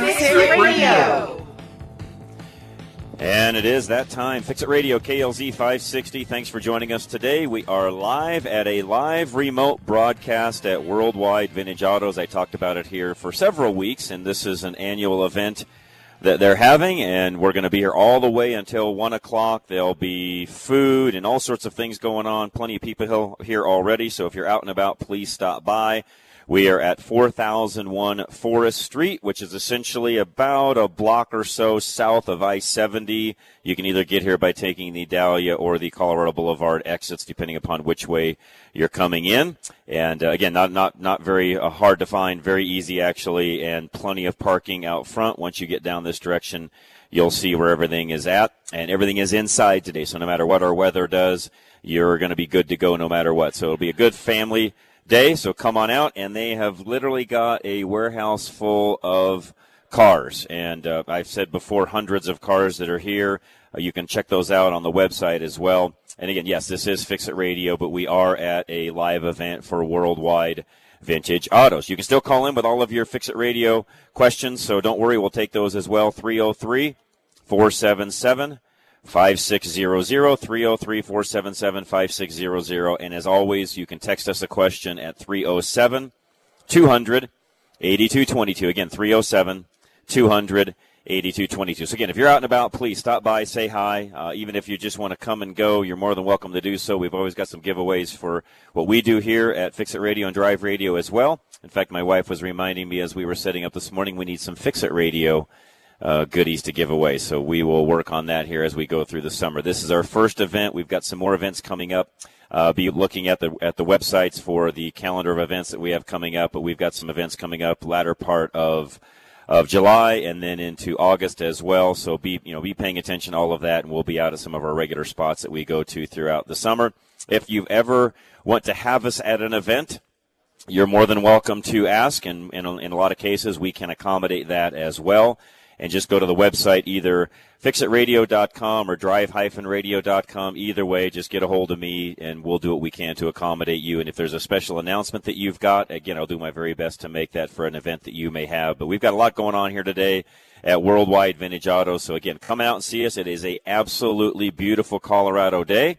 Fix It Radio. And it is that time. Fix It Radio, KLZ 560. Thanks for joining us today. We are live at a live remote broadcast at Worldwide Vintage Autos. I talked about it here for several weeks, and this is an annual event that they're having, and we're going to be here all the way until 1 o'clock. There'll be food and all sorts of things going on. Plenty of people here already, so if you're out and about, please stop by. We are at 4001 Forest Street, which is essentially about a block or so south of I 70. You can either get here by taking the Dahlia or the Colorado Boulevard exits, depending upon which way you're coming in. And uh, again, not not not very uh, hard to find, very easy actually, and plenty of parking out front. Once you get down this direction, you'll see where everything is at, and everything is inside today. So no matter what our weather does, you're going to be good to go no matter what. So it'll be a good family day. So come on out, and they have literally got a warehouse full of cars. And uh, I've said before, hundreds of cars that are here. Uh, you can check those out on the website as well. And again, yes, this is Fix It Radio, but we are at a live event for worldwide vintage autos. You can still call in with all of your Fix It Radio questions, so don't worry, we'll take those as well. 303 477 5600 303 477 5600. And as always, you can text us a question at 307 200 8222. Again, 307 200 8222. So again, if you're out and about, please stop by, say hi. Uh, even if you just want to come and go, you're more than welcome to do so. We've always got some giveaways for what we do here at Fix It Radio and Drive Radio as well. In fact, my wife was reminding me as we were setting up this morning, we need some Fix It Radio uh, goodies to give away. So we will work on that here as we go through the summer. This is our first event. We've got some more events coming up. Uh, be looking at the at the websites for the calendar of events that we have coming up. But we've got some events coming up latter part of of July and then into August as well. So be you know be paying attention to all of that, and we'll be out at some of our regular spots that we go to throughout the summer. If you've ever want to have us at an event, you're more than welcome to ask, and, and in a lot of cases we can accommodate that as well and just go to the website either fixitradio.com or drive-radio.com. Either way, just get a hold of me and we'll do what we can to accommodate you. And if there's a special announcement that you've got, again, I'll do my very best to make that for an event that you may have. But we've got a lot going on here today at Worldwide Vintage Auto. So again, come out and see us. It is a absolutely beautiful Colorado day.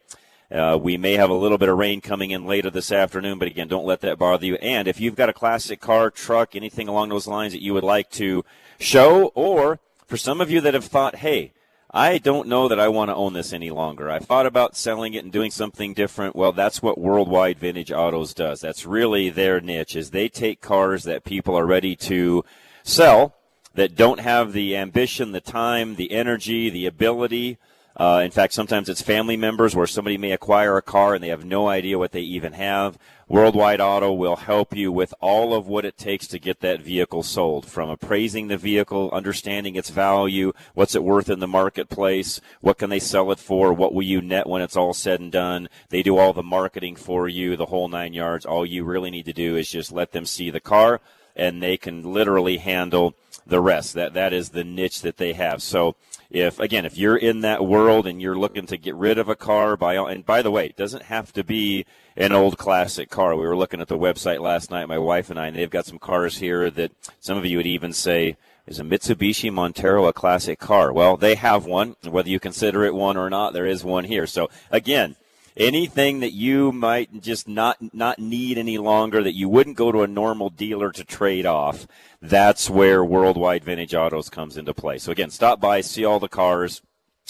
Uh, we may have a little bit of rain coming in later this afternoon, but again, don't let that bother you. And if you've got a classic car, truck, anything along those lines that you would like to show, or for some of you that have thought, hey, I don't know that I want to own this any longer. I've thought about selling it and doing something different. Well, that's what Worldwide Vintage Autos does. That's really their niche is they take cars that people are ready to sell that don't have the ambition, the time, the energy, the ability. Uh, in fact, sometimes it's family members where somebody may acquire a car and they have no idea what they even have. Worldwide Auto will help you with all of what it takes to get that vehicle sold from appraising the vehicle, understanding its value, what's it worth in the marketplace, what can they sell it for, what will you net when it's all said and done. They do all the marketing for you, the whole nine yards. All you really need to do is just let them see the car and they can literally handle the rest. That that is the niche that they have. So if again, if you're in that world and you're looking to get rid of a car, by all, and by the way, it doesn't have to be an old classic car. We were looking at the website last night, my wife and I, and they've got some cars here that some of you would even say is a Mitsubishi Montero a classic car. Well, they have one, whether you consider it one or not, there is one here. So again, anything that you might just not not need any longer that you wouldn't go to a normal dealer to trade off that's where worldwide vintage autos comes into play. So again stop by see all the cars.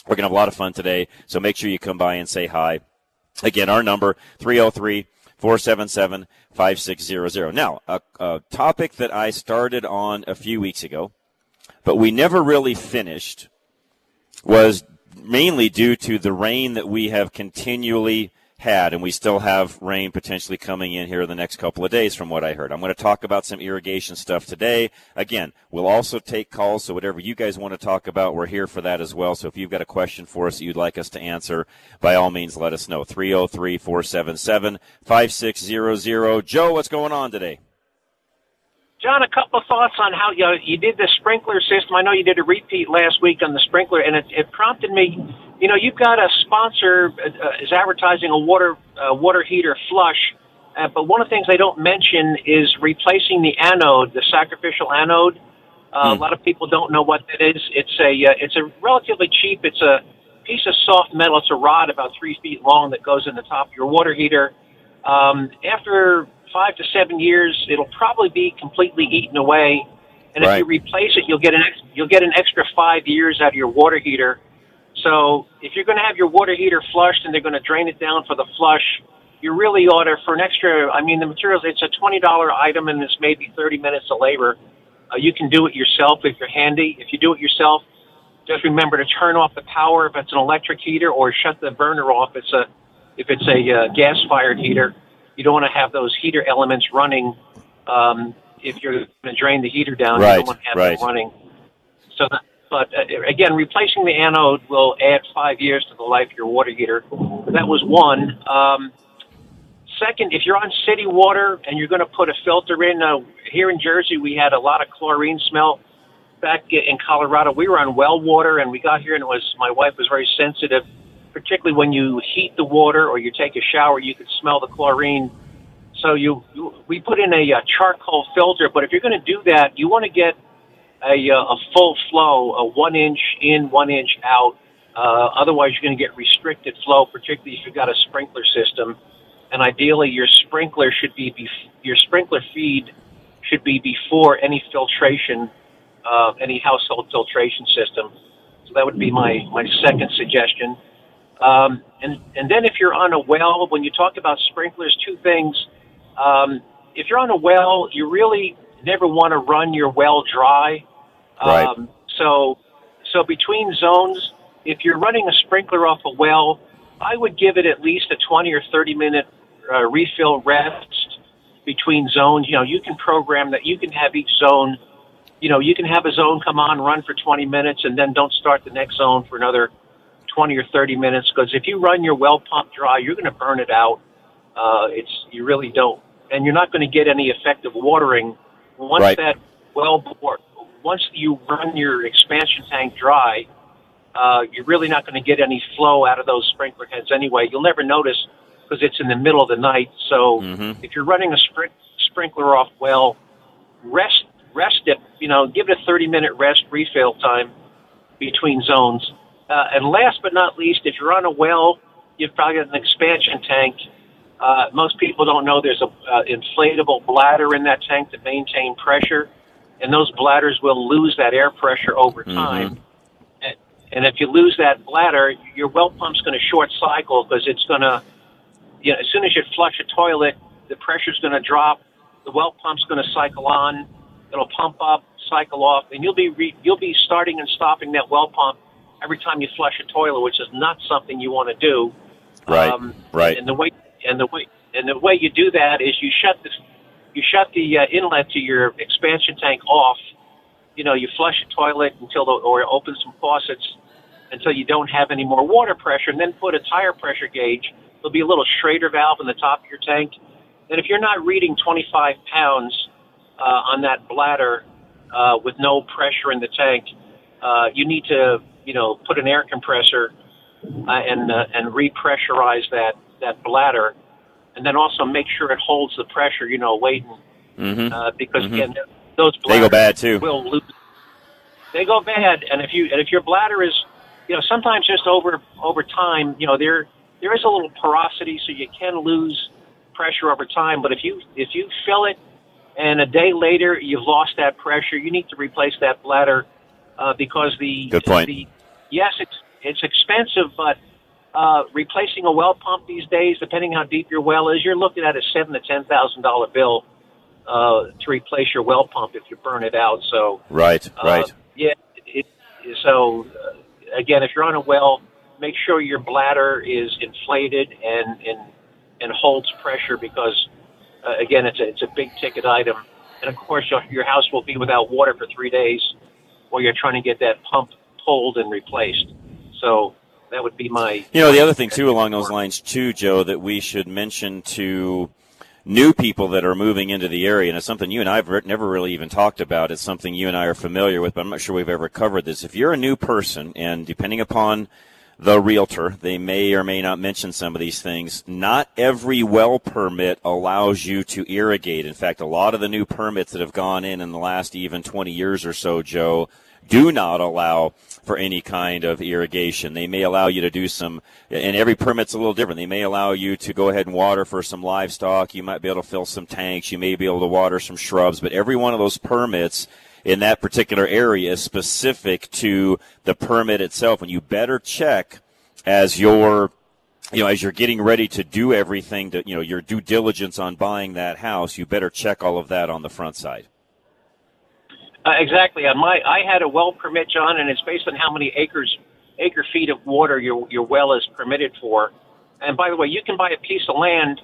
We're going to have a lot of fun today so make sure you come by and say hi. Again our number 303 477 5600 now a, a topic that i started on a few weeks ago but we never really finished was mainly due to the rain that we have continually had, and we still have rain potentially coming in here in the next couple of days, from what I heard. I'm going to talk about some irrigation stuff today. Again, we'll also take calls, so whatever you guys want to talk about, we're here for that as well. So if you've got a question for us that you'd like us to answer, by all means, let us know. 303 477 5600. Joe, what's going on today? John, a couple of thoughts on how you, you did the sprinkler system. I know you did a repeat last week on the sprinkler, and it, it prompted me. You know, you've got a sponsor uh, is advertising a water uh, water heater flush, uh, but one of the things they don't mention is replacing the anode, the sacrificial anode. Uh, A lot of people don't know what that is. It's a uh, it's a relatively cheap. It's a piece of soft metal. It's a rod about three feet long that goes in the top of your water heater. Um, after five to seven years, it'll probably be completely eaten away. And if you replace it, you'll get an ex- you'll get an extra five years out of your water heater. So if you're going to have your water heater flushed and they're going to drain it down for the flush, you really ought to for an extra. I mean, the materials. It's a twenty dollar item and it's maybe thirty minutes of labor. Uh, you can do it yourself if you're handy. If you do it yourself, just remember to turn off the power if it's an electric heater or shut the burner off if it's a if it's a uh, gas fired heater. You don't want to have those heater elements running. Um, if you're going to drain the heater down, you Right, don't want to have right. them running. So, that, but uh, again, replacing the anode will add five years to the life of your water heater. That was one. Um, second, if you're on city water and you're going to put a filter in, uh, here in Jersey we had a lot of chlorine smell. Back in Colorado, we were on well water, and we got here, and it was my wife was very sensitive, particularly when you heat the water or you take a shower, you could smell the chlorine. So you, you we put in a, uh charcoal filter, but if you're going to do that, you want to get a, uh, a full flow, a one inch in, one inch out. Uh, otherwise, you're going to get restricted flow, particularly if you've got a sprinkler system. And ideally, your sprinkler should be bef- your sprinkler feed should be before any filtration, uh, any household filtration system. So that would be my my second suggestion. Um, and and then if you're on a well, when you talk about sprinklers, two things. Um, if you're on a well, you really never want to run your well dry. Right. Um, so so between zones, if you're running a sprinkler off a well, I would give it at least a 20 or 30 minute uh, refill rest between zones. You know, you can program that. You can have each zone. You know, you can have a zone come on, run for 20 minutes, and then don't start the next zone for another 20 or 30 minutes. Because if you run your well pump dry, you're going to burn it out. Uh, it's you really don't, and you're not going to get any effective watering once Right. that well bore. Once you run your expansion tank dry, uh, you're really not going to get any flow out of those sprinkler heads anyway. You'll never notice because it's in the middle of the night. So Mhm. if you're running a sprink sprinkler off well, rest rest it. You know, give it a 30 minute rest refill time between zones. Uh, and last but not least, if you're on a well, you've probably got an expansion tank. Uh, most people don't know there's a uh, inflatable bladder in that tank to maintain pressure, and those bladders will lose that air pressure over time. And, and if you lose that bladder, your well pump's going to short cycle because it's going to, you know, as soon as you flush a toilet, the pressure's going to drop. The well pump's going to cycle on. It'll pump up, cycle off, and you'll be re- you'll be starting and stopping that well pump every time you flush a toilet, which is not something you want to do. Right, Um, right. And the way and the way and the way you do that is you shut the you shut the uh, inlet to your expansion tank off. You know, you flush a toilet until the, or open some faucets until you don't have any more water pressure, and then put a tire pressure gauge. There'll be a little Schrader valve in the top of your tank, and if you're not reading 25 pounds uh, on that bladder uh, with no pressure in the tank, uh, you need to you know put an air compressor uh, and uh, and repressurize that that bladder, and then also make sure it holds the pressure. You know, waiting hmm uh, because Mhm. again, those They go bladders bad, too. Will lose. They go bad, and if you and if your bladder is, you know, sometimes just over over time, you know, there there is a little porosity, so you can lose pressure over time. But if you if you fill it, and a day later you've lost that pressure, you need to replace that bladder uh, because the Good point. The, yes, it's it's expensive, but uh, replacing a well pump these days, depending how deep your well is, you're looking at a seven to ten thousand dollar bill uh, to replace your well pump if you burn it out. So Right, uh, right. yeah. It, so uh, again, if you're on a well, make sure your bladder is inflated and and, and holds pressure because uh, again, it's a it's a big ticket item, and of course your, your house will be without water for three days, while you're trying to get that pump pulled and replaced. So that would be my. You know, the other thing too along those lines too, Joe, that we should mention to new people that are moving into the area, and it's something you and I have never really even talked about. It's something you and I are familiar with, but I'm not sure we've ever covered this. If you're a new person, and depending upon the realtor, they may or may not mention some of these things. Not every well permit allows you to irrigate. In fact, a lot of the new permits that have gone in in the last even 20 years or so, Joe, do not allow for any kind of irrigation. They may allow you to do some, and every permit's a little different. They may allow you to go ahead and water for some livestock. You might be able to fill some tanks. You may be able to water some shrubs, but every one of those permits in that particular area is specific to the permit itself. And you better check as you're you know, as you're getting ready to do everything to, you know, your due diligence on buying that house, you better check all of that on the front side. Uh, exactly. On my, I had a well permit, John, and it's based on how many acres, acre feet of water your your well is permitted for. And by the way, you can buy a piece of land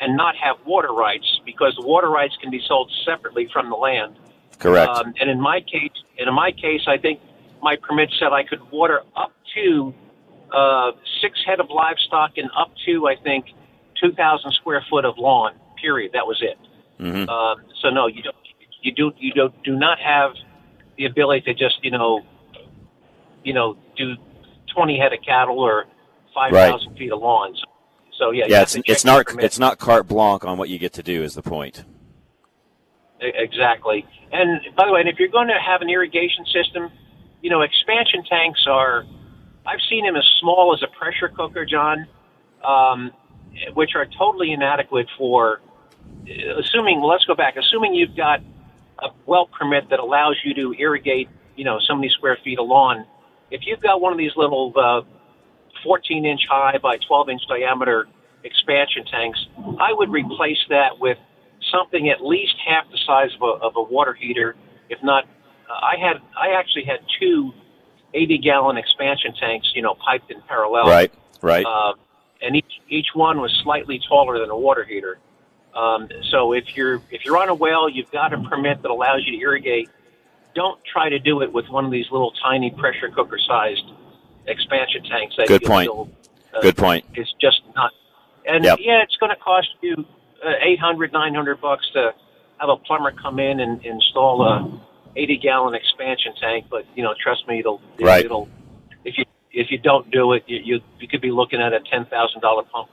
and not have water rights because the water rights can be sold separately from the land. Correct. Um, and in my case, and in my case, I think my permit said I could water up to uh, six head of livestock and up to I think two thousand square foot of lawn. Period. That was it. Mm-hmm. Um, so no, you don't you do you do do not have the ability to just you know you know do twenty head of cattle or five thousand right. feet of lawns. So yeah, yeah, it's it's not it's not carte blanche on what you get to do is the point. Exactly. And by the way, and if you're going to have an irrigation system, you know, expansion tanks are. I've seen them as small as a pressure cooker, John, um, which are totally inadequate for. Assuming, let's go back. Assuming you've got a well permit that allows you to irrigate, you know, so many square feet of lawn. If you've got one of these little uh, 14 inch high by 12 inch diameter expansion tanks, I would replace that with something at least half the size of a, of a water heater, if not. Uh, I had I actually had two 80 gallon expansion tanks, you know, piped in parallel. Right, right. Uh, and each each one was slightly taller than a water heater. Um, so if you're if you're on a well, you've got a permit that allows you to irrigate. Don't try to do it with one of these little tiny pressure cooker sized expansion tanks. That Good point. Feel, uh, Good point. It's just not. And yep. yeah, it's going to cost you uh, 800, 900 bucks to have a plumber come in and install a 80 gallon expansion tank. But you know, trust me, it'll right. it'll if you if you don't do it, you you, you could be looking at a ten thousand dollar pump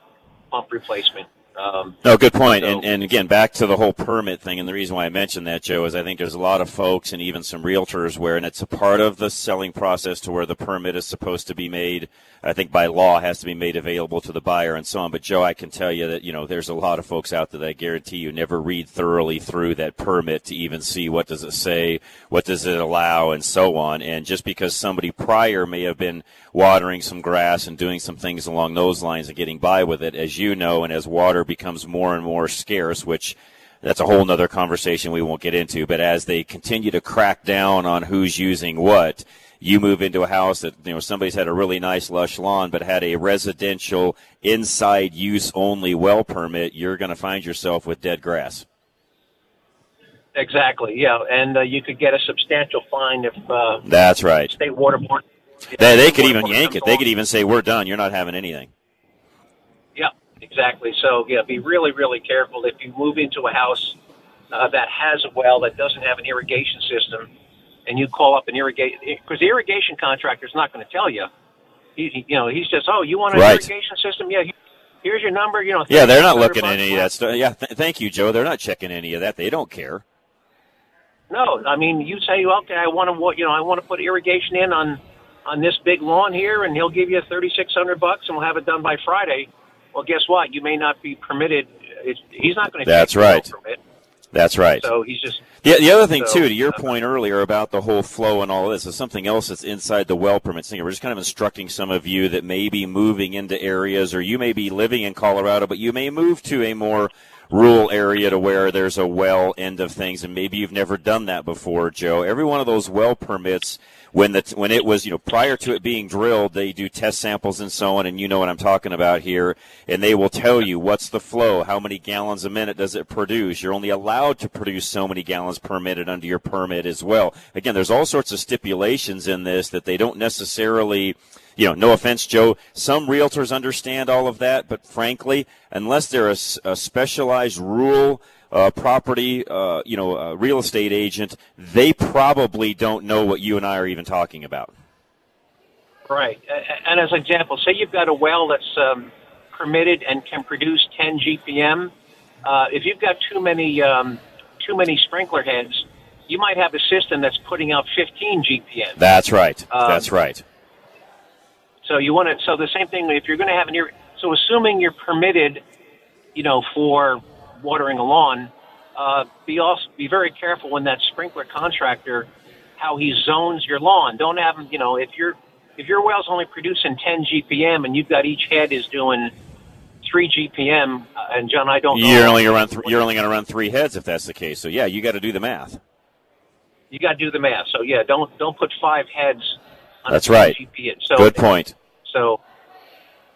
pump replacement. Um, no, good point. So, and, and again, back to the whole permit thing, and the reason why I mentioned that, Joe, is I think there's a lot of folks and even some realtors where, and it's a part of the selling process to where the permit is supposed to be made. I think by law has to be made available to the buyer and so on. But Joe, I can tell you that you know there's a lot of folks out there that I guarantee you never read thoroughly through that permit to even see what does it say, what does it allow, and so on. And just because somebody prior may have been watering some grass and doing some things along those lines and getting by with it, as you know, and as water becomes more and more scarce, which that's a whole nother conversation we won't get into. But as they continue to crack down on who's using what, you move into a house that you know somebody's had a really nice lush lawn but had a residential inside use only well permit, you're going to find yourself with dead grass. Exactly. Yeah, and uh, you could get a substantial fine if. Uh, That's right. State water board. They, they could even yank it. They could even say, "We're done. You're not having anything." Exactly. So yeah, be really, really careful if you move into a house uh, that has a well that doesn't have an irrigation system, and you call up an irrigation because the irrigation contractor is not going to tell you. He, you know, he's just, oh, you want an right. irrigation system? Yeah. Here's your number. You know. Yeah, they're not looking at any of that stuff. Yeah, th- thank you, Joe. They're not checking any of that. They don't care. No, I mean, you say, okay, I want to, you know, I want to put irrigation in on on this big lawn here, and he'll give you thirty six hundred bucks, and we'll have it done by Friday. Well, guess what? You may not be permitted. It's, he's not going to. That's right. That's right. So he's just. The, the other thing so, too, to your uh, point earlier about the whole flow and all this, is something else that's inside the well permit thing. We're just kind of instructing some of you that may be moving into areas, or you may be living in Colorado, but you may move to a more rural area to where there's a well end of things, and maybe you've never done that before, Joe. Every one of those well permits when the when it was you know prior to it being drilled, they do test samples and so on, and you know what I'm talking about here, and they will tell you what's the flow, how many gallons a minute does it produce. You're only allowed to produce so many gallons per minute under your permit as well. Again, there's all sorts of stipulations in this that they don't necessarily you know, no offense, Joe. Some realtors understand all of that, but frankly, unless they're a, a specialized rural uh, property, uh, you know, uh, real estate agent, they probably don't know what you and I are even talking about. Right. And as an example, say you've got a well that's um, permitted and can produce 10 GPM. Uh, if you've got too many um, too many sprinkler heads, you might have a system that's putting out 15 GPM. That's right. Um, that's right. So you want to. So the same thing. If you're going to have an ir- so assuming you're permitted, you know, for watering a lawn, uh, be also be very careful when that sprinkler contractor how he zones your lawn. Don't have him, you know, if your if your well's only producing 10 GPM and you've got each head is doing three GPM, uh, and John, I don't. You're only going to run. Th- you're only going to run three heads if that's the case. So yeah, you got to do the math. You got to do the math. So yeah, don't don't put five heads. On that's right. GPM. So good point. So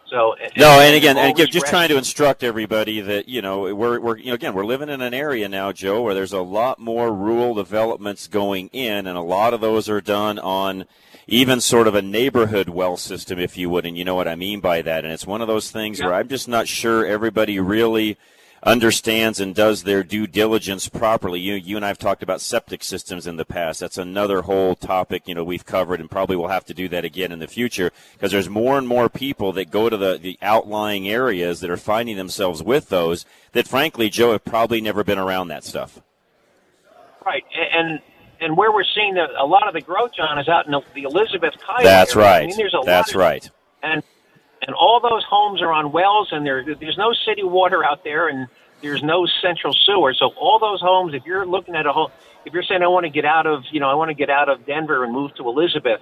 so and, no, and again, and again, just trying to instruct everybody that you know we're we're you know again we're living in an area now, Joe, where there's a lot more rural developments going in, and a lot of those are done on even sort of a neighborhood well system, if you would, and you know what I mean by that. And it's one of those things yeah. where I'm just not sure everybody really understands and does their due diligence properly. You, you and I have talked about septic systems in the past. That's another whole topic, you know, we've covered and probably will have to do that again in the future because there's more and more people that go to the, the outlying areas that are finding themselves with those that frankly, Joe, have probably never been around that stuff. Right. And, and where we're seeing a lot of the growth, John, is out in the Elizabeth Kiowa That's area. right. I mean, there's a That's lot of, right. And and all those homes are on wells, and there there's no city water out there, and there's no central sewer. So all those homes, if you're looking at a home, if you're saying I want to get out of, you know, I want to get out of Denver and move to Elizabeth,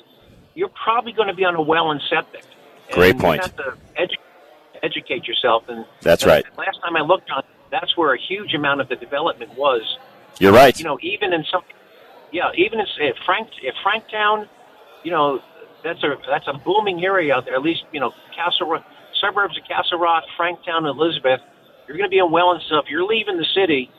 you're probably going to be on a well and septic. Great and point. You have to edu- educate yourself, and that's right. Last time I looked on, that's where a huge amount of the development was. You're right. You know, even in some, yeah, even in Frank, if Franktown, you know, that's a that's a booming area out there. At least you know Castle Rock, suburbs of Castle Rock, Franktown, Elizabeth. You're going to be on well and stuff. You're leaving the city.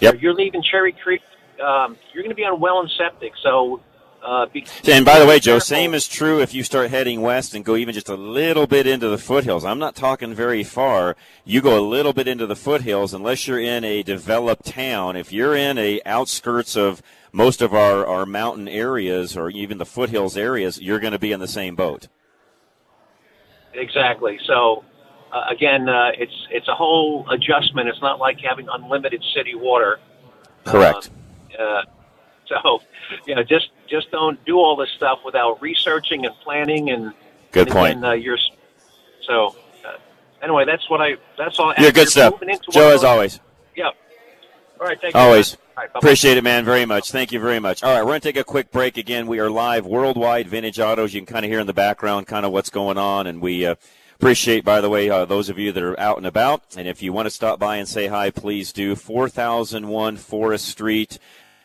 Yep. You're leaving Cherry Creek. Um, you're going to be on well and septic. So. Uh, be, and by the way, Joe, same is true if you start heading west and go even just a little bit into the foothills. I'm not talking very far. You go a little bit into the foothills, unless you're in a developed town. If you're in a outskirts of most of our, our mountain areas or even the foothills areas, you're going to be in the same boat. Exactly. So uh, again, uh, it's it's a whole adjustment. It's not like having unlimited city water. Correct. Uh, uh, so, you know, just just don't do all this stuff without researching and planning and. Good and point. Again, uh, you're, so, uh, anyway, that's what I. That's all. Yeah, good stuff, Joe. As always. Yeah. All right. Thank always. Right, Appreciate it, man, very much. Thank you very much. All right, we're going to take a quick break again. We are live worldwide vintage autos. You can kind of hear in the background kind of what's going on, and we uh, appreciate, by the way, uh, those of you that are out and about. And if you want to stop by and say hi, please do. 4001 Forest Street.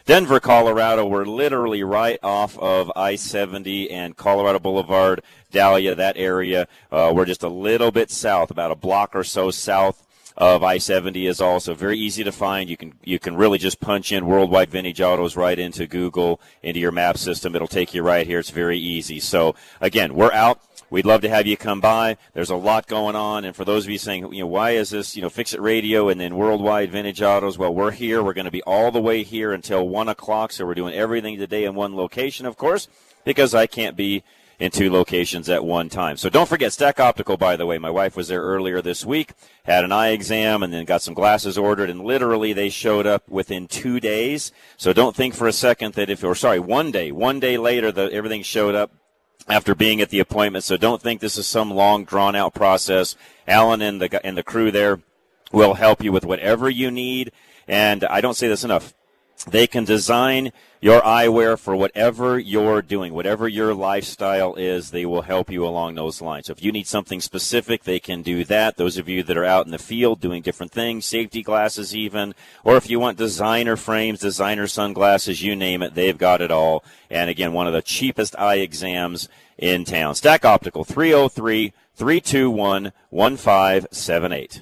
Denver, Colorado. We're literally right off of I-70 and Colorado Boulevard, Dahlia, that area. Uh, we're just a little bit south, about a block or so south of I-70 is also very easy to find. You can you can really just punch in Worldwide Vintage Autos right into Google into your map system. It'll take you right here. It's very easy. So again, we're out. We'd love to have you come by. There's a lot going on, and for those of you saying, you know, why is this, you know, Fix It Radio and then Worldwide Vintage Autos? Well, we're here. We're going to be all the way here until one o'clock. So we're doing everything today in one location, of course, because I can't be in two locations at one time. So don't forget Stack Optical, by the way. My wife was there earlier this week, had an eye exam, and then got some glasses ordered, and literally they showed up within two days. So don't think for a second that if, or sorry, one day, one day later, the, everything showed up after being at the appointment. So don't think this is some long, drawn out process. Alan and the, and the crew there will help you with whatever you need. And I don't say this enough They can design your eyewear for whatever you're doing, whatever your lifestyle is, they will help you along those lines. So if you need something specific, they can do that. Those of you that are out in the field doing different things, safety glasses even, or if you want designer frames, designer sunglasses, you name it, they've got it all. And again, one of the cheapest eye exams in town. Stack Optical 303 321 1578.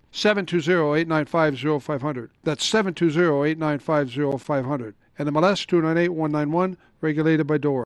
720-895-0500. That's 720-895-0500. And MLS 298-191, regulated by DORA.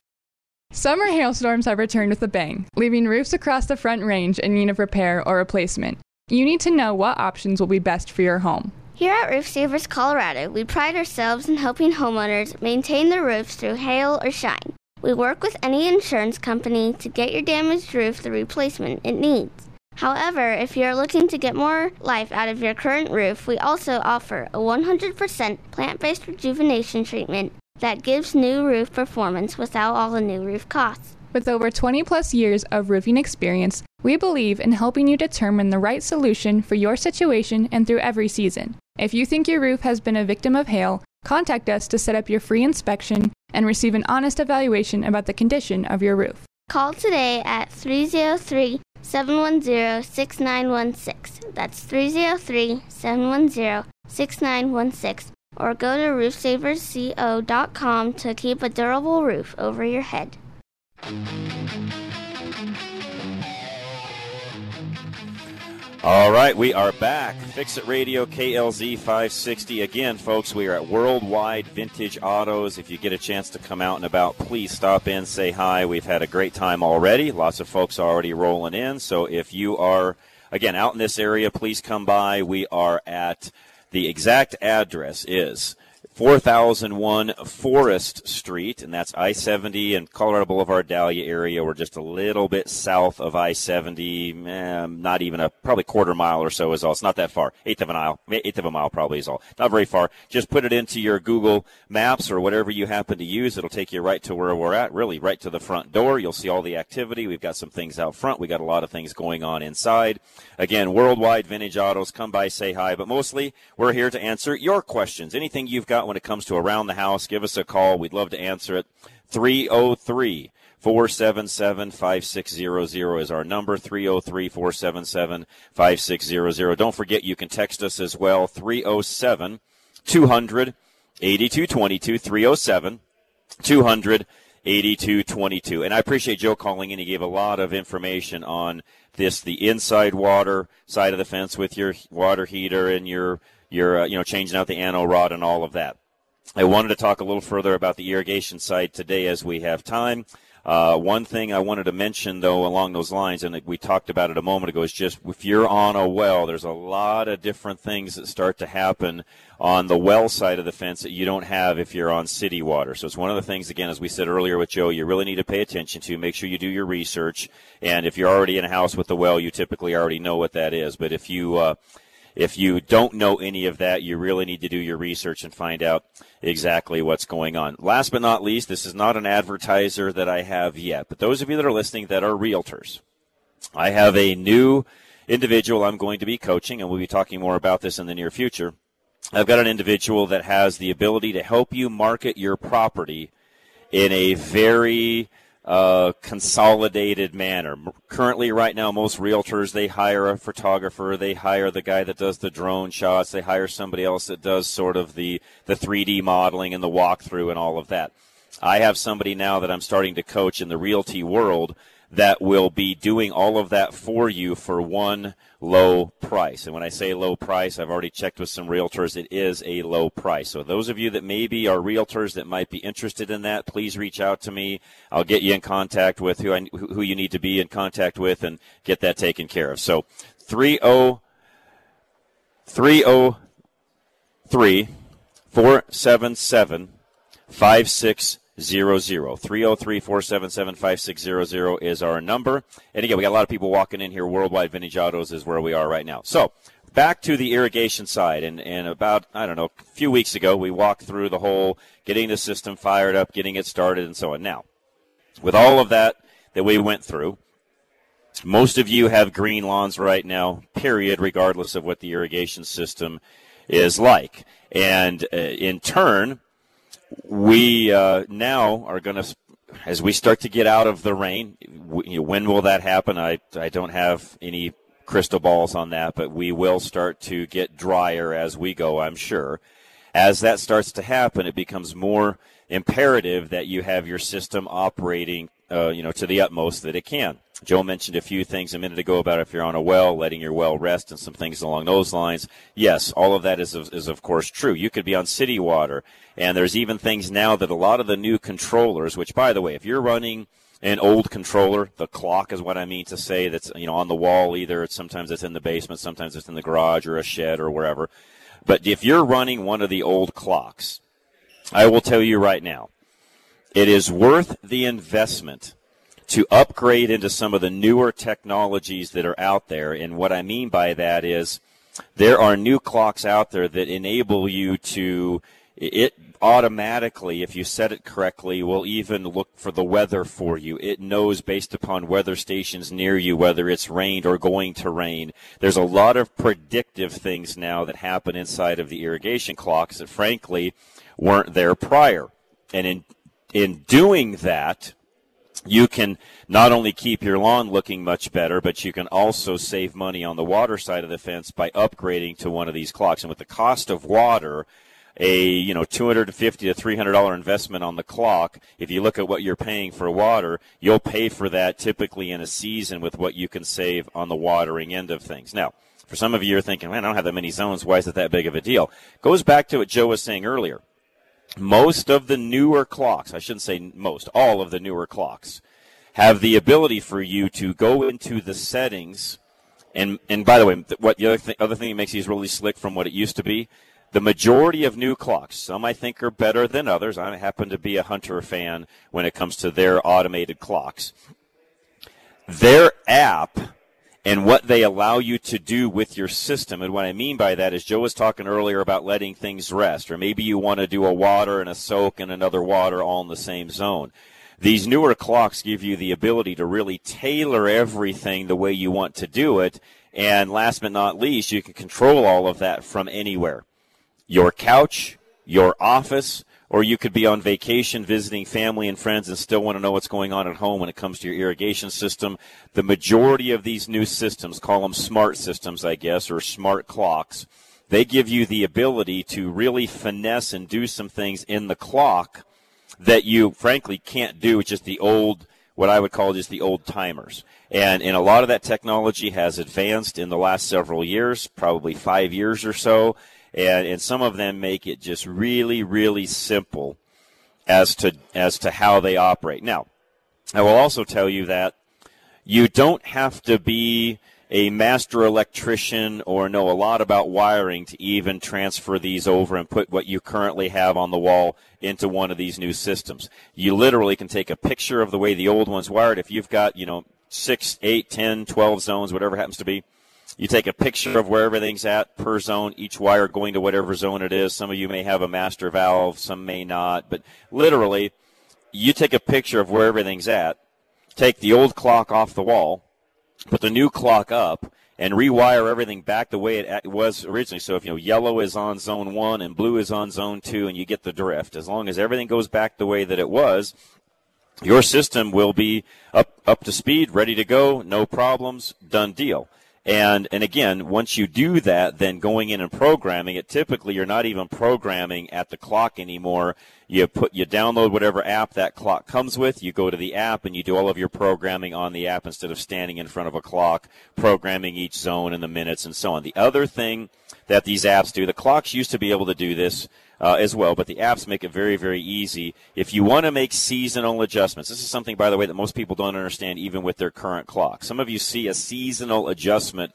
Summer hailstorms have returned with a bang, leaving roofs across the front range in need of repair or replacement. You need to know what options will be best for your home. Here at Roof Savers Colorado, we pride ourselves in helping homeowners maintain their roofs through hail or shine. We work with any insurance company to get your damaged roof the replacement it needs. However, if you're looking to get more life out of your current roof, we also offer a 100% plant based rejuvenation treatment that gives new roof performance without all the new roof costs. With over 20 plus years of roofing experience, we believe in helping you determine the right solution for your situation and through every season. If you think your roof has been a victim of hail, contact us to set up your free inspection and receive an honest evaluation about the condition of your roof. Call today at 303 710 6916. That's 303 710 6916 or go to roofsaversco.com to keep a durable roof over your head. All right, we are back. Fix It Radio KLZ 560. Again, folks, we are at Worldwide Vintage Autos. If you get a chance to come out and about, please stop in, say hi. We've had a great time already. Lots of folks already rolling in. So if you are, again, out in this area, please come by. We are at the exact address is 4001 Forest Street, and that's I 70 and Colorado Boulevard Dahlia area. We're just a little bit south of I 70, eh, not even a probably quarter mile or so is all. It's not that far. Eighth of a mile, eighth of a mile probably is all. Not very far. Just put it into your Google Maps or whatever you happen to use. It'll take you right to where we're at, really right to the front door. You'll see all the activity. We've got some things out front. We got a lot of things going on inside. Again, worldwide vintage autos. Come by, say hi, but mostly we're here to answer your questions. Anything you've got when it comes to around the house, give us a call. We'd love to answer it. 303 477 5600 is our number 303 477 5600. Don't forget you can text us as well 307 200 8222 307 200 8222. And I appreciate Joe calling in. He gave a lot of information on this the inside water side of the fence with your water heater and your your uh, you know changing out the anode rod and all of that. I wanted to talk a little further about the irrigation side today as we have time. Uh, one thing I wanted to mention, though, along those lines, and we talked about it a moment ago, is just if you're on a well, there's a lot of different things that start to happen on the well side of the fence that you don't have if you're on city water. So it's one of the things, again, as we said earlier with Joe, you really need to pay attention to. Make sure you do your research. And if you're already in a house with the well, you typically already know what that is. But if you, uh, if you don't know any of that, you really need to do your research and find out exactly what's going on. Last but not least, this is not an advertiser that I have yet, but those of you that are listening that are realtors, I have a new individual I'm going to be coaching, and we'll be talking more about this in the near future. I've got an individual that has the ability to help you market your property in a very uh, consolidated manner. Currently, right now, most realtors they hire a photographer, they hire the guy that does the drone shots, they hire somebody else that does sort of the the 3D modeling and the walkthrough and all of that. I have somebody now that I'm starting to coach in the realty world that will be doing all of that for you for one low price. And when I say low price, I've already checked with some realtors. It is a low price. So those of you that maybe are realtors that might be interested in that, please reach out to me. I'll get you in contact with who I, who you need to be in contact with and get that taken care of. So 30 303 477 5600. 303 477 5600 is our number. And again, we got a lot of people walking in here. Worldwide Vintage Autos is where we are right now. So, back to the irrigation side. And, and about, I don't know, a few weeks ago, we walked through the whole getting the system fired up, getting it started, and so on. Now, with all of that that we went through, most of you have green lawns right now, period, regardless of what the irrigation system is like. And uh, in turn, we uh, now are going to, as we start to get out of the rain, when will that happen? I, I don't have any crystal balls on that, but we will start to get drier as we go, I'm sure. As that starts to happen, it becomes more imperative that you have your system operating, uh, you know, to the utmost that it can. Joe mentioned a few things a minute ago about if you're on a well, letting your well rest and some things along those lines. Yes, all of that is, is of course true. You could be on city water, and there's even things now that a lot of the new controllers, which by the way, if you're running an old controller, the clock is what I mean to say that's, you know, on the wall either. It's, sometimes it's in the basement, sometimes it's in the garage or a shed or wherever. But if you're running one of the old clocks, I will tell you right now, it is worth the investment to upgrade into some of the newer technologies that are out there. And what I mean by that is there are new clocks out there that enable you to it automatically if you set it correctly will even look for the weather for you. It knows based upon weather stations near you whether it's rained or going to rain. There's a lot of predictive things now that happen inside of the irrigation clocks that frankly weren't there prior. And in in doing that you can not only keep your lawn looking much better, but you can also save money on the water side of the fence by upgrading to one of these clocks. And with the cost of water, a you know 250 to 300 dollar investment on the clock if you look at what you're paying for water you'll pay for that typically in a season with what you can save on the watering end of things. Now for some of you you're thinking man i don't have that many zones. Why is it that big of a deal? Goes back to what joe was saying earlier most of the newer clocks, I shouldn't say most, all of the newer clocks have the ability for you to go into the settings. And, and by the way, what the other, th- other thing that makes these really slick from what it used to be, the majority of new clocks, some I think are better than others. I happen to be a Hunter fan when it comes to their automated clocks. Their app and what they allow you to do with your system. And what I mean by that is Joe was talking earlier about letting things rest, or maybe you want to do a water and a soak and another water all in the same zone. These newer clocks give you the ability to really tailor everything the way you want to do it. And last but not least, you can control all of that from anywhere. Your couch, your office, or you could be on vacation visiting family and friends and still want to know what's going on at home when it comes to your irrigation system. The majority of these new systems, call them smart systems, I guess, or smart clocks, they give you the ability to really finesse and do some things in the clock that you frankly can't do with just the old what I would call just the old timers. And, and a lot of that technology has advanced in the last several years, probably five years or so and, and some of them make it just really, really simple as to as to how they operate. Now, I will also tell you that you don't have to be a master electrician or know a lot about wiring to even transfer these over and put what you currently have on the wall into one of these new systems. You literally can take a picture of the way the old one's wired. If you've got, you know, six, eight, ten, twelve zones, whatever happens to be, you take a picture of where everything's at per zone, each wire going to whatever zone it is. Some of you may have a master valve, some may not, but literally, you take a picture of where everything's at, take the old clock off the wall, put the new clock up, and rewire everything back the way it was originally. So if you know yellow is on zone one and blue is on zone two, and you get the drift, as long as everything goes back the way that it was, your system will be up up to speed, ready to go, no problems, done deal. And and again, once you do that, then going in and programming it, typically you're not even programming at the clock anymore. You put you download whatever app that clock comes with, you go to the app and you do all of your programming on the app instead of standing in front of a clock, programming each zone and the minutes and so on. The other thing that these apps do, the clocks used to be able to do this uh, as well. But the apps make it very, very easy. If you want to make seasonal adjustments, this is something, by the way, that most people don't understand even with their current clock. Some of you see a seasonal adjustment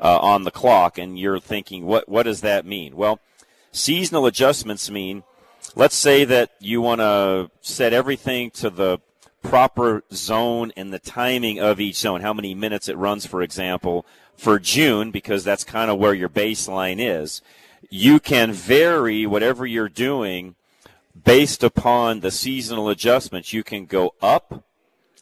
uh, on the clock, and you're thinking, what, what does that mean? Well, seasonal adjustments mean, let's say that you want to set everything to the proper zone and the timing of each zone, how many minutes it runs, for example, for June, because that's kind of where your baseline is you can vary whatever you're doing based upon the seasonal adjustments. You can go up.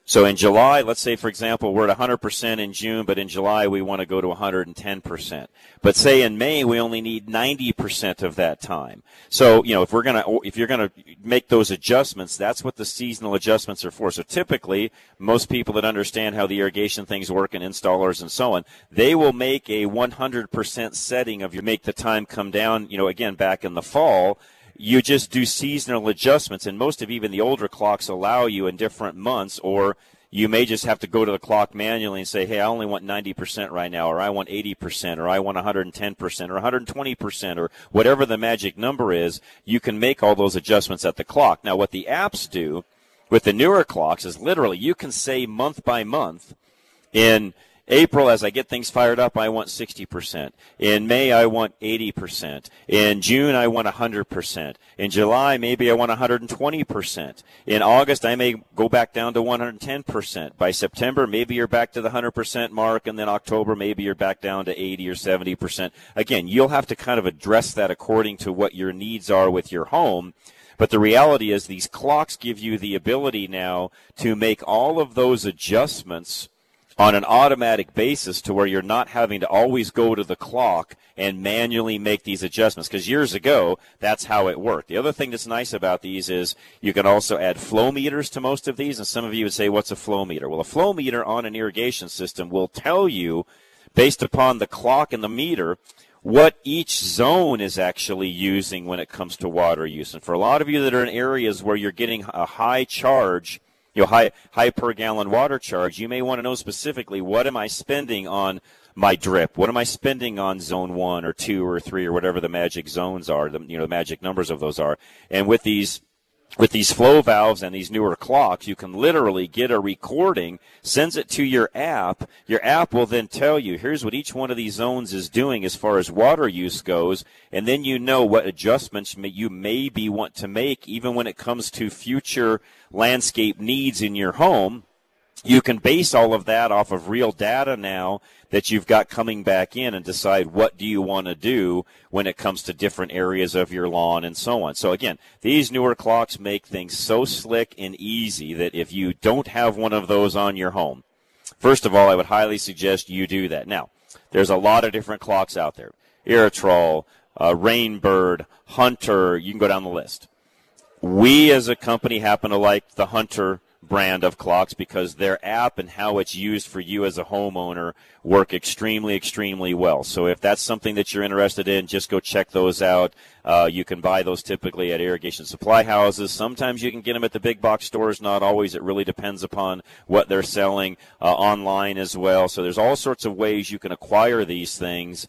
So in July, let's say, for example, we're at 100% in June, but in July we want to go to 110%. But say in May we only need 90% of that time. So, you know, if we're going to, if you're going to make those adjustments, that's what the seasonal adjustments are for. So typically, most people that understand how the irrigation things work and installers and so on, they will make a 100% setting of your make the time come down, you know, again, back in the fall you just do seasonal adjustments, and most of even the older clocks allow you in different months, or you may just have to go to the clock manually and say, hey, I only want 90% right now, or I want 80%, or I want 110%, or 120%, or whatever the magic number is. You can make all those adjustments at the clock. Now, what the apps do with the newer clocks is literally you can say month by month in April, as I get things fired up, I want 60%. In May, I want 80%. In June, I want 100%. In July, maybe I want 120%. In August, I may go back down to 110%. By September, maybe you're back to the 100% mark. And then October, maybe you're back down to 80 or 70%. Again, you'll have to kind of address that according to what your needs are with your home. But the reality is these clocks give you the ability now to make all of those adjustments on an automatic basis to where you're not having to always go to the clock and manually make these adjustments. Because years ago, that's how it worked. The other thing that's nice about these is you can also add flow meters to most of these. And some of you would say, what's a flow meter? Well, a flow meter on an irrigation system will tell you, based upon the clock and the meter, what each zone is actually using when it comes to water use. And for a lot of you that are in areas where you're getting a high charge you know, high, high per gallon water charge, you may want to know specifically what am I spending on my drip? What am I spending on zone one or two or three or whatever the magic zones are, the, you know, the magic numbers of those are. And with these with these flow valves and these newer clocks, you can literally get a recording, sends it to your app. Your app will then tell you, here's what each one of these zones is doing as far as water use goes. And then you know what adjustments you maybe want to make, even when it comes to future landscape needs in your home you can base all of that off of real data now that you've got coming back in and decide what do you want to do when it comes to different areas of your lawn and so on. So again, these newer clocks make things so slick and easy that if you don't have one of those on your home, first of all, I would highly suggest you do that. Now, there's a lot of different clocks out there. Irritrol, uh, Rainbird, Hunter, you can go down the list. We as a company happen to like the Hunter brand of clocks because their app and how it's used for you as a homeowner work extremely, extremely well. So if that's something that you're interested in, just go check those out. Uh, you can buy those typically at irrigation supply houses. Sometimes you can get them at the big box stores. Not always. It really depends upon what they're selling uh, online as well. So there's all sorts of ways you can acquire these things.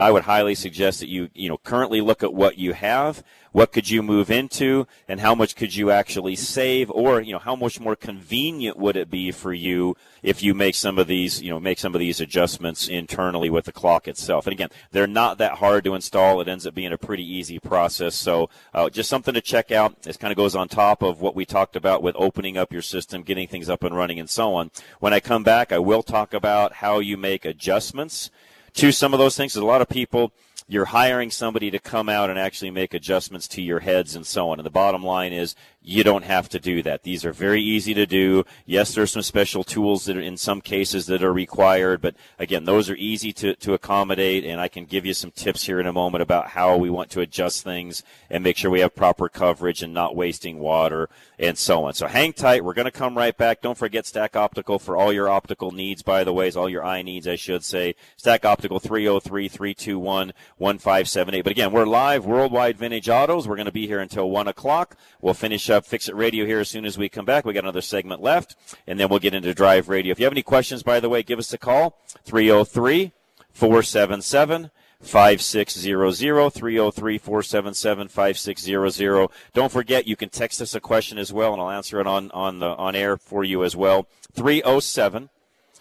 I would highly suggest that you, you know, currently look at what you have, what could you move into, and how much could you actually save, or, you know, how much more convenient would it be for you if you make some of these, you know, make some of these adjustments internally with the clock itself. And again, they're not that hard to install. It ends up being a pretty easy process. So, uh, just something to check out. This kind of goes on top of what we talked about with opening up your system, getting things up and running, and so on. When I come back, I will talk about how you make adjustments to some of those things. There's a lot of people you're hiring somebody to come out and actually make adjustments to your heads and so on. And the bottom line is you don't have to do that. These are very easy to do. Yes, there's some special tools that are in some cases that are required, but again, those are easy to, to accommodate. And I can give you some tips here in a moment about how we want to adjust things and make sure we have proper coverage and not wasting water and so on. So hang tight. We're going to come right back. Don't forget Stack Optical for all your optical needs, by the way, is all your eye needs, I should say. Stack Optical 303 321 1578. But again, we're live, Worldwide Vintage Autos. We're going to be here until 1 o'clock. We'll finish up Fix It Radio here as soon as we come back. We got another segment left, and then we'll get into Drive Radio. If you have any questions, by the way, give us a call 303 477 5600 303 477 5600. Don't forget, you can text us a question as well, and I'll answer it on, on, the, on air for you as well. 307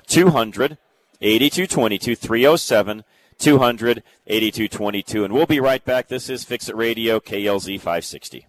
200 8222 307 200 8222. And we'll be right back. This is Fix It Radio, KLZ 560.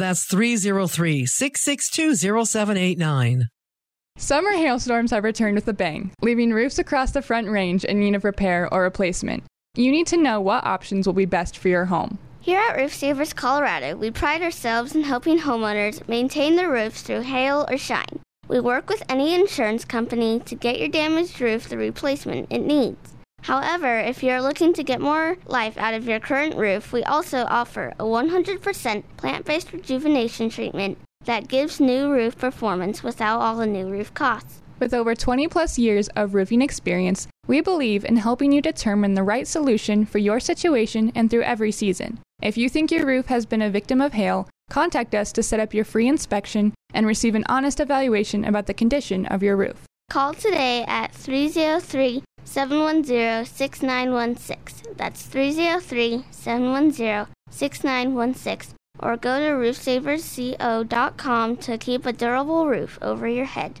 That's 303 662 0789. Summer hailstorms have returned with a bang, leaving roofs across the front range in need of repair or replacement. You need to know what options will be best for your home. Here at Roof Savers Colorado, we pride ourselves in helping homeowners maintain their roofs through hail or shine. We work with any insurance company to get your damaged roof the replacement it needs. However, if you're looking to get more life out of your current roof, we also offer a 100% plant based rejuvenation treatment that gives new roof performance without all the new roof costs. With over 20 plus years of roofing experience, we believe in helping you determine the right solution for your situation and through every season. If you think your roof has been a victim of hail, contact us to set up your free inspection and receive an honest evaluation about the condition of your roof. Call today at 303 710 6916. That's 303 710 6916. Or go to roofsaversco.com to keep a durable roof over your head.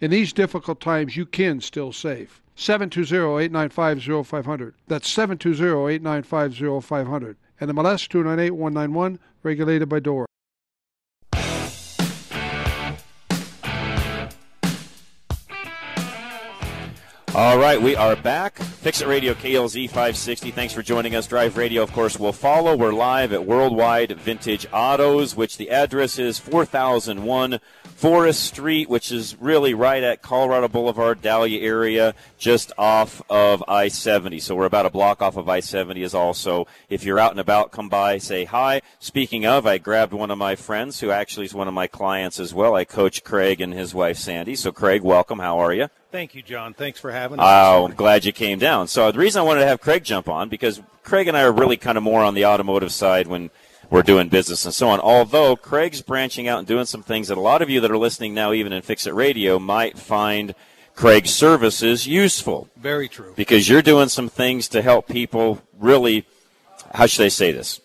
In these difficult times, you can still save. 720-895-0500. That's 720-895-0500. And the MLS 298-191, regulated by DORA. All right, we are back. Fix It Radio KLZ 560. Thanks for joining us. Drive Radio, of course, will follow. We're live at Worldwide Vintage Autos, which the address is 4001 Forest Street, which is really right at Colorado Boulevard, Dahlia area, just off of I 70. So we're about a block off of I 70 is also. If you're out and about, come by, say hi. Speaking of, I grabbed one of my friends who actually is one of my clients as well. I coach Craig and his wife Sandy. So Craig, welcome. How are you? Thank you, John. Thanks for having us. Oh, I'm glad you came down. So the reason I wanted to have Craig jump on because Craig and I are really kind of more on the automotive side when we're doing business and so on. Although Craig's branching out and doing some things that a lot of you that are listening now, even in Fix It Radio, might find Craig's services useful. Very true. Because you're doing some things to help people really, how should I say this?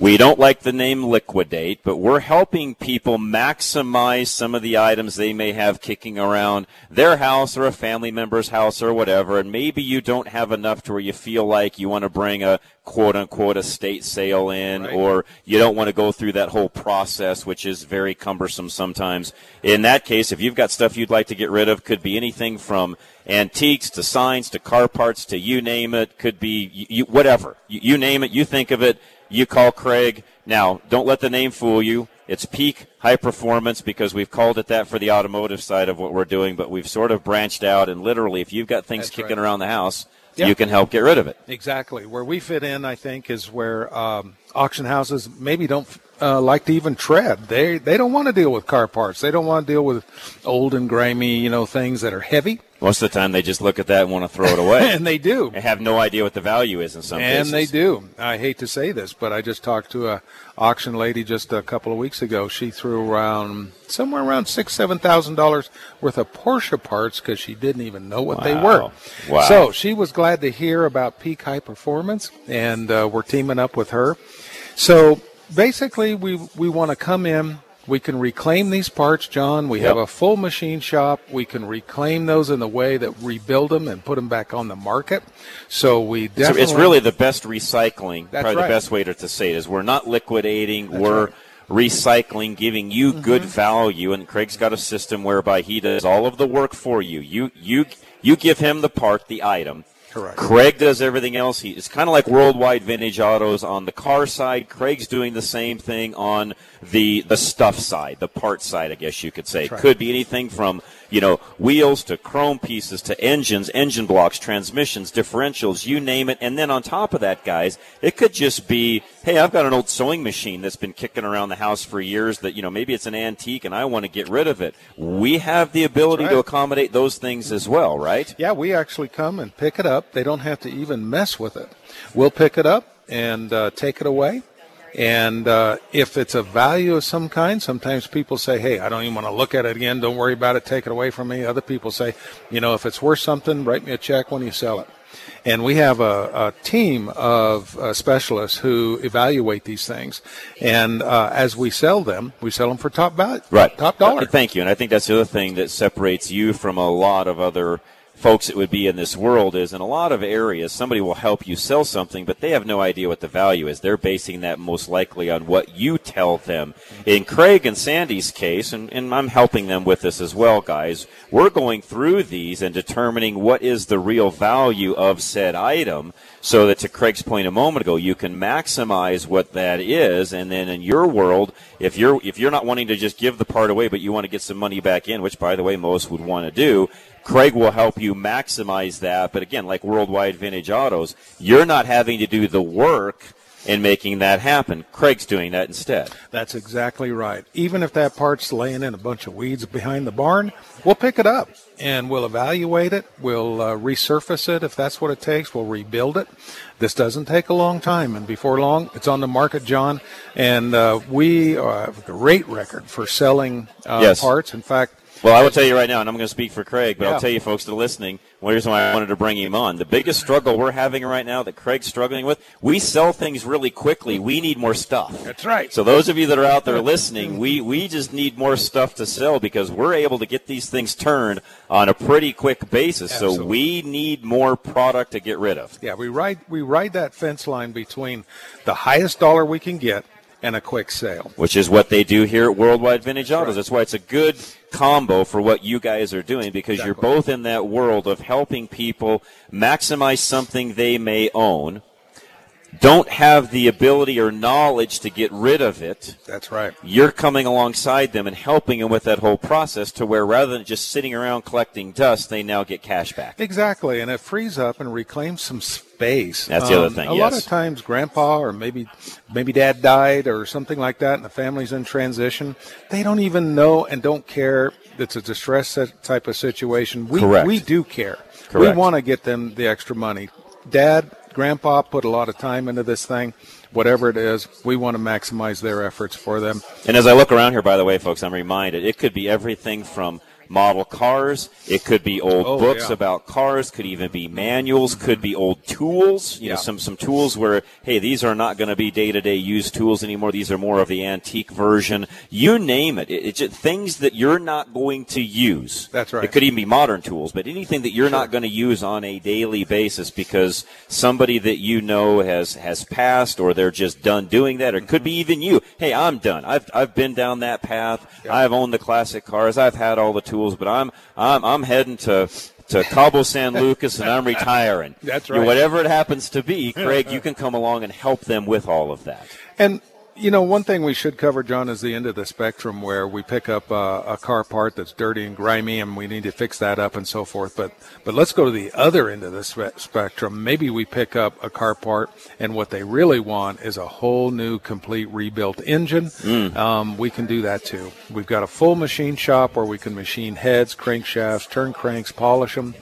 We don't like the name liquidate, but we're helping people maximize some of the items they may have kicking around their house or a family member's house or whatever. And maybe you don't have enough to where you feel like you want to bring a quote unquote estate sale in, right. or you don't want to go through that whole process, which is very cumbersome sometimes. In that case, if you've got stuff you'd like to get rid of, could be anything from antiques to signs to car parts to you name it, could be you, whatever. You, you name it, you think of it you call Craig. Now, don't let the name fool you. It's peak high performance because we've called it that for the automotive side of what we're doing, but we've sort of branched out and literally, if you've got things That's kicking right. around the house, Yeah. you can help get rid of it. Exactly. Where we fit in, I think, is where um, auction houses maybe don't uh, like to even tread. They they don't want to deal with car parts. They don't want to deal with old and grimy, you know, things that are heavy. Most of the time, they just look at that and want to throw it away. and they do. They have no idea what the value is in some and cases. they do. I hate to say this, but I just talked to a auction lady just a couple of weeks ago. She threw around somewhere around six, seven thousand dollars worth of Porsche parts because she didn't even know what they were. Wow. Wow. So she was glad to hear about Peak High Performance, and uh, we're teaming up with her. So basically, we we want to come in. We can reclaim these parts, John. We Yep. have a full machine shop. We can reclaim those in the way that rebuild them and put them back on the market. So we definitely it's really the best recycling. That's probably right. the best way to, to say it is we're not liquidating. we're recycling, giving you Mm-hmm. good value. And Craig's got a system whereby he does all of the work for you. You you you give him the part, the item. Correct. Craig does everything else. He, it's kind of like worldwide vintage autos on the car side. Craig's doing the same thing on the the stuff side, the part side, I guess you could say. Right. Could be anything from you know wheels to chrome pieces to engines, engine blocks, transmissions, differentials, you name it. And then on top of that, guys, it could just be hey, I've got an old sewing machine that's been kicking around the house for years that, you know, maybe it's an antique and I want to get rid of it. We have the ability right. to accommodate those things as well, right? Yeah, we actually come and pick it up. They don't have to even mess with it. We'll pick it up and uh, take it away. And uh, if it's a value of some kind, sometimes people say, hey, I don't even want to look at it again. Don't worry about it. Take it away from me. Other people say, you know, if it's worth something, write me a check when you sell it. And we have a, a team of uh, specialists who evaluate these things. And uh, as we sell them, we sell them for top value, right? Top dollar. Thank you. And I think that's the other thing that separates you from a lot of other folks it would be in this world is in a lot of areas somebody will help you sell something but they have no idea what the value is. They're basing that most likely on what you tell them. In craig and sandy's case and, and i'm helping them with this as well guys we're going through these and determining what is the real value of said item so that to craig's point a moment ago you can maximize what that is. And then in your world if you're if you're not wanting to just give the part away but you want to get some money back in which by the way most would want to do Craig will help you maximize that. But again, like Worldwide Vintage Autos, you're not having to do the work in making that happen. Craig's doing that instead. That's exactly right. Even if that part's laying in a bunch of weeds behind the barn, we'll pick it up and we'll evaluate it. We'll uh, resurface it if that's what it takes. We'll rebuild it. This doesn't take a long time, and before long, it's on the market, John. And uh, we have a great record for selling uh, Yes. parts. In fact, Well, I will tell you right now, and I'm going to speak for Craig, but Yeah. I'll tell you folks that are listening, one reason why I wanted to bring him on. The biggest struggle we're having right now that Craig's struggling with, we sell things really quickly. We need more stuff. That's right. So those of you that are out there listening, we, we just need more stuff to sell because we're able to get these things turned on a pretty quick basis. So we need more product to get rid of. Yeah, we ride we ride that fence line between the highest dollar we can get and a quick sale. which is what they do here at Worldwide Vintage Autos. That's why it's a good combo for what you guys are doing because you're both in that world of helping people maximize something they may own, don't have the ability or knowledge to get rid of it. That's right. You're coming alongside them and helping them with that whole process to where rather than just sitting around collecting dust, they now get cash back. Exactly, and it frees up and reclaims some space. That's the other Um, thing, A lot of times, grandpa or maybe maybe dad died or something like that, and the family's in transition. They don't even know and don't care. It's a distress type of situation. We Correct. we do care. Correct. We want to get them the extra money. Dad, grandpa put a lot of time into this thing. Whatever it is, we want to maximize their efforts for them. And as I look around here, by the way, folks, I'm reminded it could be everything from model cars, it could be old Oh, books yeah. about cars, could even be manuals, could be old tools. You Yeah. know, some some tools where hey, these are not going to be day to day used tools anymore. These are more of the antique version. You name it. it it's just things that you're not going to use. That's right. It could even be modern tools, but anything that you're not going to use on a daily basis because somebody that you know has has passed or they're just done doing that, or it could be mm-hmm. even you. Hey, I'm done. I've I've been down that path. I've owned the classic cars. I've had all the tools, but I'm I'm I'm heading to to Cabo San Lucas and I'm retiring. That's You know, right. whatever it happens to be, Craig, you can come along and help them with all of that. And you know, one thing we should cover, John, is the end of the spectrum where we pick up uh, a car part that's dirty and grimy, and we need to fix that up and so forth. But but let's go to the other end of the spe- spectrum. Maybe we pick up a car part, and what they really want is a whole new, complete rebuilt engine. Um, we can do that too. We've got a full machine shop where we can machine heads, crankshafts, turn cranks, polish them.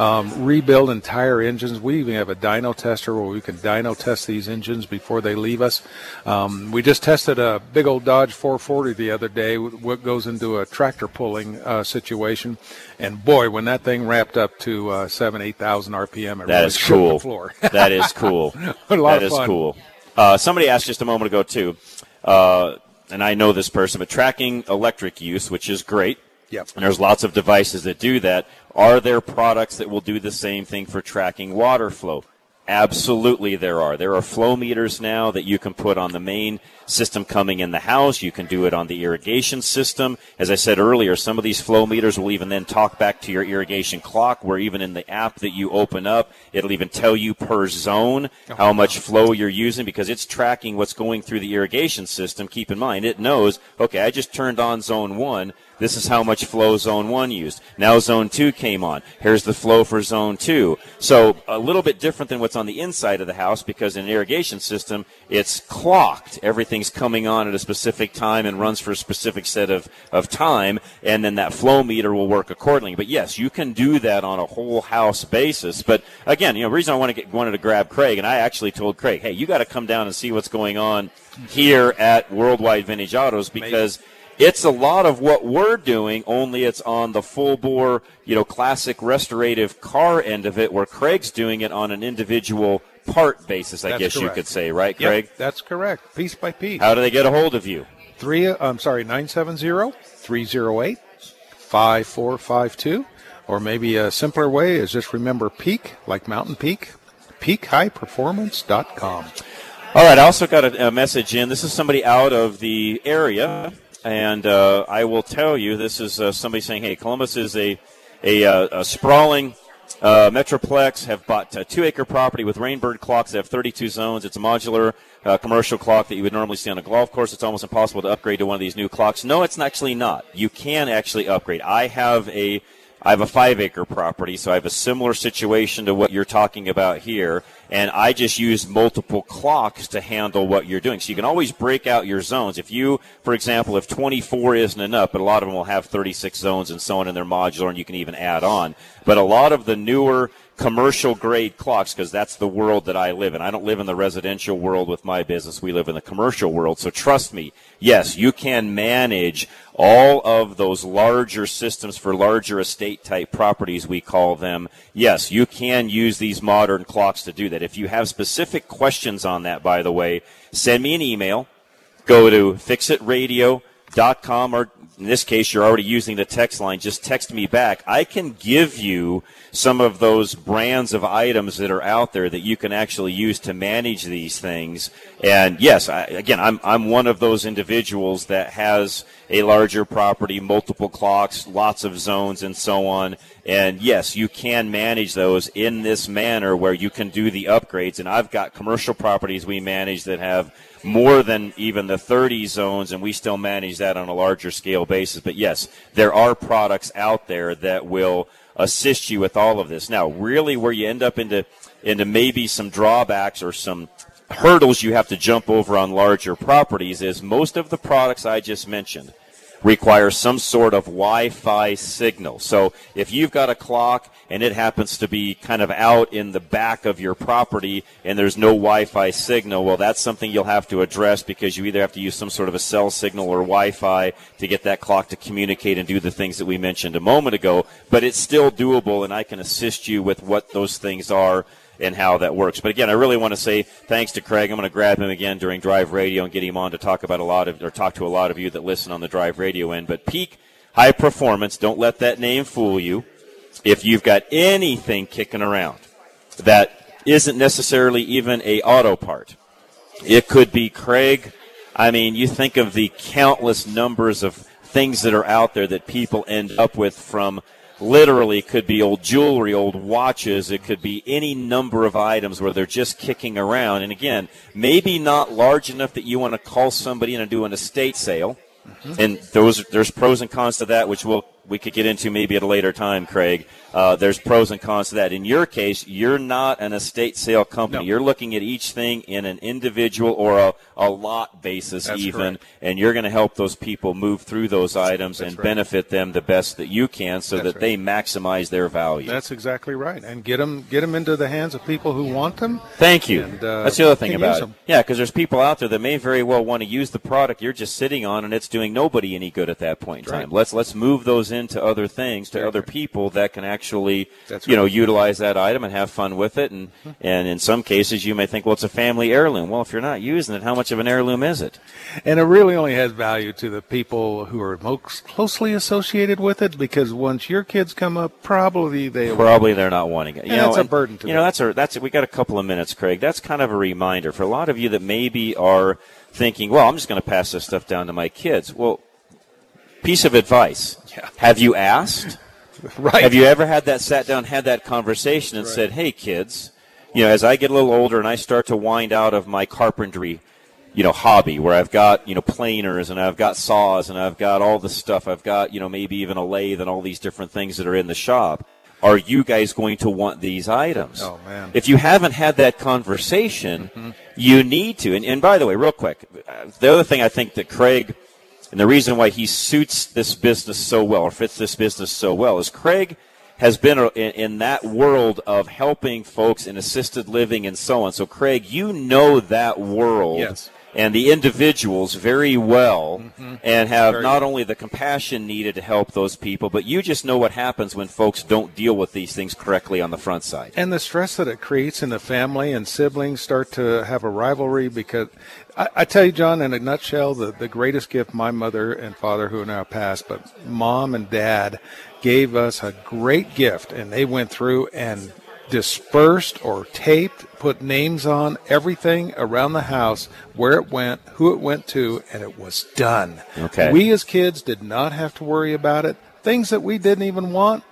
Um, rebuild entire engines. We even have a dyno tester where we can dyno test these engines before they leave us. Um, we just tested a big old Dodge 440 the other day, what goes into a tractor pulling uh, situation, and boy, when that thing wrapped up to uh, seven, eight thousand RPM, it That really is cool. The floor. that is cool. A lot That of is cool. Uh, somebody asked just a moment ago too, uh, and I know this person, but tracking electric use, which is great. Yep. And there's lots of devices that do that. Are there products that will do the same thing for tracking water flow? Absolutely, there are. There are flow meters now that you can put on the main system coming in the house. You can do it on the irrigation system. As I said earlier, some of these flow meters will even then talk back to your irrigation clock, where even in the app that you open up, it'll even tell you per zone oh. how much flow you're using because it's tracking what's going through the irrigation system. Keep in mind, it knows, okay, I just turned on zone one. This is how much flow zone one used. Now zone two came on. Here's the flow for zone two. So a little bit different than what's on the inside of the house because in an irrigation system, it's clocked. Everything's coming on at a specific time and runs for a specific set of, of time. And then that flow meter will work accordingly. But yes, you can do that on a whole house basis. But again, you know, the reason I want to get, wanted to grab Craig and I actually told Craig, hey, you got to come down and see what's going on here at Worldwide Vintage Autos because it's a lot of what we're doing, only it's on the full bore, you know, classic restorative car end of it, where Craig's doing it on an individual part basis, I That's guess you could say, right, Yep, Craig? that's correct. Piece by piece. How do they get a hold of you? Three. I'm sorry, 970-308-5452. Or maybe a simpler way is just remember Peak, like Mountain Peak, peakhighperformance.com. All right, I also got a, a message in. This is somebody out of the area, and uh, I will tell you, this is uh, somebody saying, "Hey, Columbus is a a, uh, a sprawling uh, metroplex. Have bought a two-acre property with Rainbird clocks that have 32 zones. It's a modular uh, commercial clock that you would normally see on a golf course. It's almost impossible to upgrade to one of these new clocks. No, it's actually not. You can actually upgrade. I have a I have a five acre property, so I have a similar situation to what you're talking about here. And I just use multiple clocks to handle what you're doing. So you can always break out your zones. If you, for example, if 24 isn't enough, but a lot of them will have 36 zones and so on in their modular, and you can even add on. But a lot of the newer commercial grade clocks because that's the world that I live in. I don't live in the residential world with my business. We live in the commercial world. So trust me, yes, you can manage all of those larger systems for larger estate type properties, we call them. Yes, you can use these modern clocks to do that. If you have specific questions on that, by the way, send me an email. Go to fixitradio.com or in this case, you're already using the text line. Just text me back. I can give you some of those brands of items that are out there that you can actually use to manage these things. And yes, I, again, I'm, I'm one of those individuals that has a larger property, multiple clocks, lots of zones, and so on. And yes, you can manage those in this manner where you can do the upgrades. And I've got commercial properties we manage that have more than even the 30 zones, and we still manage that on a larger scale basis. But yes, there are products out there that will assist you with all of this. Now, really, where you end up into into maybe some drawbacks or some hurdles you have to jump over on larger properties is most of the products I just mentioned require some sort of Wi-Fi signal. So if you've got a clock and it happens to be kind of out in the back of your property and there's no Wi-Fi signal, well, that's something you'll have to address because you either have to use some sort of a cell signal or Wi-Fi to get that clock to communicate and do the things that we mentioned a moment ago. But it's still doable and I can assist you with what those things are and how that works. But again, I really want to say thanks to Craig. I'm going to grab him again during Drive Radio and get him on to talk about a lot of, or talk to a lot of you that listen on the Drive Radio end. But peak high performance, don't let that name fool you. If you've got anything kicking around that isn't necessarily even a auto part, it could be Craig. I mean, you think of the countless numbers of things that are out there that people end up with from literally could be old jewelry, old watches. It could be any number of items where they're just kicking around. And again, maybe not large enough that you want to call somebody in and do an estate sale. Mm-hmm. And those there's pros and cons to that, which we'll we could get into maybe at a later time, Craig. Uh, there's pros and cons to that. In your case, you're not an estate sale company. You're looking at each thing in an individual or a, a lot basis, That's even, correct. and you're going to help those people move through those items That's and right. benefit them the best that you can, so That's that they maximize their value. That's exactly right, and get them get them into the hands of people who want them. Thank you. And, uh, That's the other thing about it. them. Yeah, because there's people out there that may very well want to use the product you're just sitting on, and it's doing nobody any good at that point in Right. time. Let's let's move those into other things, to other people that can actually, you know, utilize that item and have fun with it. And and in some cases, you may think, well, it's a family heirloom. Well, if you're not using it, how much of an heirloom is it? And it really only has value to the people who are most closely associated with it, because once your kids come up, probably they Probably they're not wanting it. You Yeah, know, it's a burden to You know, that's a that's we got a couple of minutes, Craig. That's kind of a reminder for a lot of you that maybe are thinking, well, I'm just going to pass this stuff down to my kids. Well, piece of advice: Have you asked? Right. Have you ever had that sat down, had that conversation, and said, "Hey, kids, you know, as I get a little older and I start to wind out of my carpentry." you know hobby where I've got you know planers and I've got saws and I've got all the stuff. I've got you know maybe even a lathe and all these different things that are in the shop. Are you guys going to want these items? Oh man! If you haven't had that conversation, Mm-hmm. you need to. And, and by the way, real quick, uh, the other thing I think that Craig and the reason why he suits this business so well or fits this business so well is Craig has been in, that world of helping folks in assisted living and so on. So, Craig, you know that world Yes. and the individuals very well mm-hmm. and have Very not only the compassion needed to help those people, but you just know what happens when folks don't deal with these things correctly on the front side. And the stress that it creates in the family and siblings start to have a rivalry because I, I tell you, John, in a nutshell, the, the greatest gift my mother and father, who are now passed, but mom and dad gave us a great gift, and they went through and dispersed or taped, put names on everything around the house, where it went, who it went to, and it was done. Okay. We as kids did not have to worry about it. Things that we didn't even want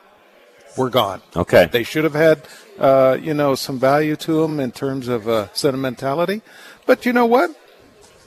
were gone. Okay. They should have had, uh, you know, some value to them in terms of uh, sentimentality. But you know what?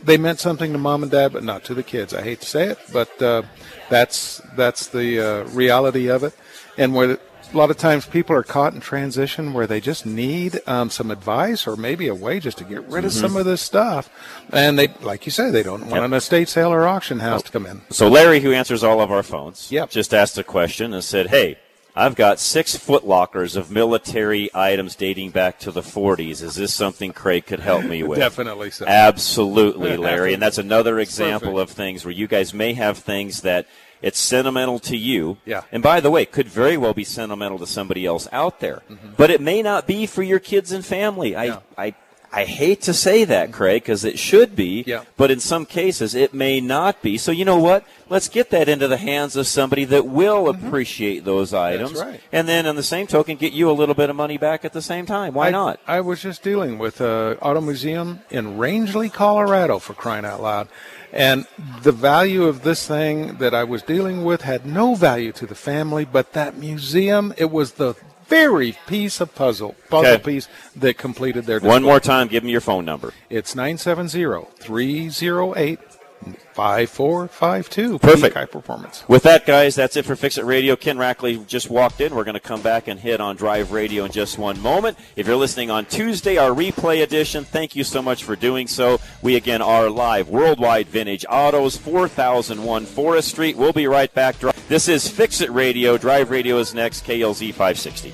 They meant something to mom and dad, but not to the kids. I hate to say it, but uh, that's that's the uh, reality of it. And where a lot of times people are caught in transition where they just need um, some advice or maybe a way just to get rid of Mhm. some of this stuff. And they, like you say, they don't want Yep. an estate sale or auction house to come in. So Larry, who answers all of our phones, just asked a question and said, "Hey, I've got six foot lockers of military items dating back to the 40s. Is this something Craig could help me with?" Definitely so. Absolutely, Larry. and that's another example of things where you guys may have things that it's sentimental to you. Yeah. And by the way, it could very well be sentimental to somebody else out there. Mm-hmm. But it may not be for your kids and family. I, I, I hate to say that, Craig, because it should be. Yeah. But in some cases, it may not be. So you know what? Let's get that into the hands of somebody that will mm-hmm. appreciate those items. right. And then, on the same token, get you a little bit of money back at the same time. Why I, not? I was just dealing with a auto museum in Rangely, Colorado, for crying out loud, and the value of this thing that I was dealing with had no value to the family, but that museum, it was the very piece of puzzle puzzle Okay. piece that completed their. One more time, give me your phone number. It's 970-308 5452. Perfect. High performance. With that, guys, that's it for Fix It Radio. Ken Rackley just walked in. We're going to come back and hit on Drive Radio in just one moment. If you're listening on Tuesday, our replay edition, thank you so much for doing so. We again are live, worldwide vintage autos, 4001 Forest Street. We'll be right back. This is Fix It Radio. Drive Radio is next, KLZ 560.